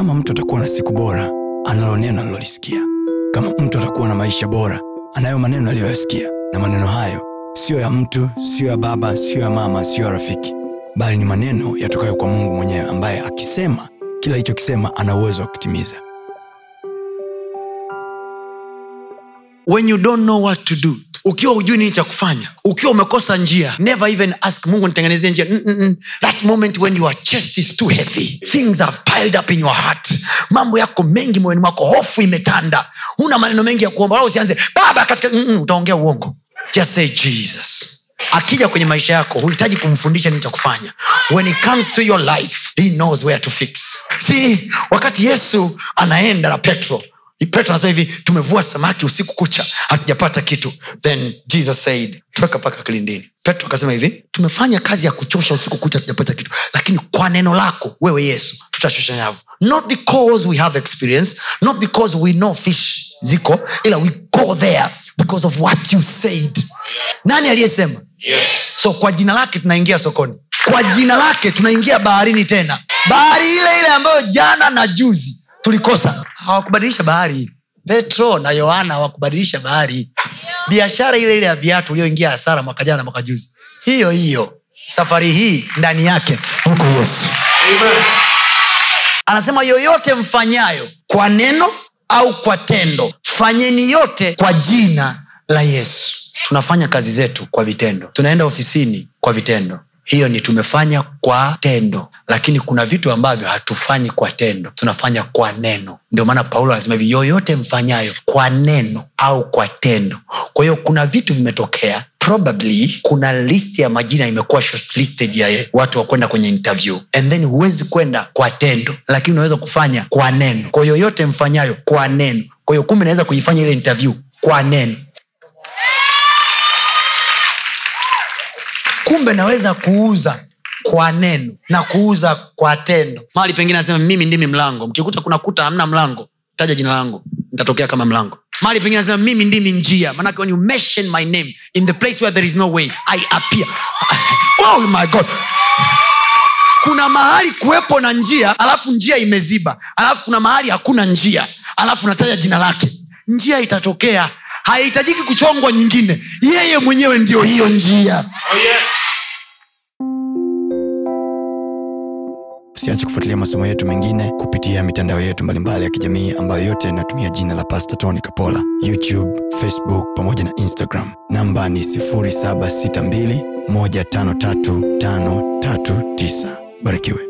kama mtu atakuwa na siku bora, analo neno alilolisikia. Kama mtu atakuwa na maisha bora, anayo maneno aliyoyasikia, na maneno hayo siyo ya mtu, siyo ya baba, siyo ya mama, siyo ya rafiki, bali ni maneno yatokayo kwa Mungu mwenyewe, ambaye akisema kila alichokisema ana uwezo wa kutimiza. when you don't know what to do ukiwa hujui nini cha kufanya ukiwa umekosa njia never even ask mungu nitengenezee njia. Mm-mm. that moment when your chest is too heavy things are piled up in your heart. Mambo yako mengi moyoni mwako hofu imetanda. Huna maneno mengi ya kuomba usianze baba katika Mm-mm. utaongea uongo. Just say jesus. Akija kwenye maisha yako huhitaji kumfundisha nini cha kufanya. When it comes to your life he knows where to fix. Si wakati yesu anaenda na petro petro anasema hivi tumevua samaki usiku kucha hatujapata kitu. Then jesus said tweka paka kilindini. Petro akasema hivi tumefanya kazi ya kuchosha usiku kucha hatujapata kitu. Lakini kwa neno lako wewe yesu tutashusha nyavu. Not because we have experience not because we know fish ziko ila we go there because of what you said. Nani aliyesema? Yes. so kwa jina lake tunaingia sokoni. Kwa jina lake tunaingia baharini tena. Bahari ile ile ambayo jana na juzi tulikosa hawakubadilisha bahari. Petro na yohana hawakubadilisha bahari. Biashara ile ile ya viatu ulioingia hasara mwaka jana na mwaka juzi. Hiyo hiyo. Safari hii ndani yake. Huko yesu. Amen. anasema yoyote mfanyayo kwa neno au kwa tendo fanyeni yote kwa jina la yesu. Tunafanya kazi zetu kwa vitendo. Tunaenda ofisini kwa vitendo hiyo ni tumefanya kwa tendo. Lakini kuna vitu ambavyo hatufanyi kwa tendo. Tunafanya kwa neno. Ndio maana paulo anasema hivi yoyote mfanyayo kwa neno au kwa tendo. Kwa hiyo kuna vitu vimetokea. Probably kuna list ya majina imekuwa ya watu wa kwenda kwenye interview. And then huwezi kwenda kwa tendo lakini unaweza kufanya kwa neno. Kwa yoyote mfanyayo kwa neno. Kwa hiyo kumbe naweza kuifanya ile interview kwa neno kumbe naweza kuuza kwa neno na kuuza kwa tendo. Mahali pengine anasema mimi ndimi mlango. Mkikuta kuna kuta hamna mlango taja jina langu nitatokea kama mlango. Mahali pengine anasema mimi ndimi njia. Manake when you mention my name in the place where there is no way i appear. Oh my god. Kuna mahali kuwepo na njia alafu njia imeziba. Alafu kuna mahali hakuna njia. Alafu nataja jina lake. Njia itatokea haihitajiki kuchongwa nyingine. Yeye mwenyewe ndio hiyo njia. Oh, yes. usiache kufuatilia masomo yetu mengine kupitia mitandao yetu mbalimbali ya kijamii ambayo yote inatumia jina la pasta tony kapola. Youtube facebook pamoja na instagram. Namba ni 762153539 barikiwe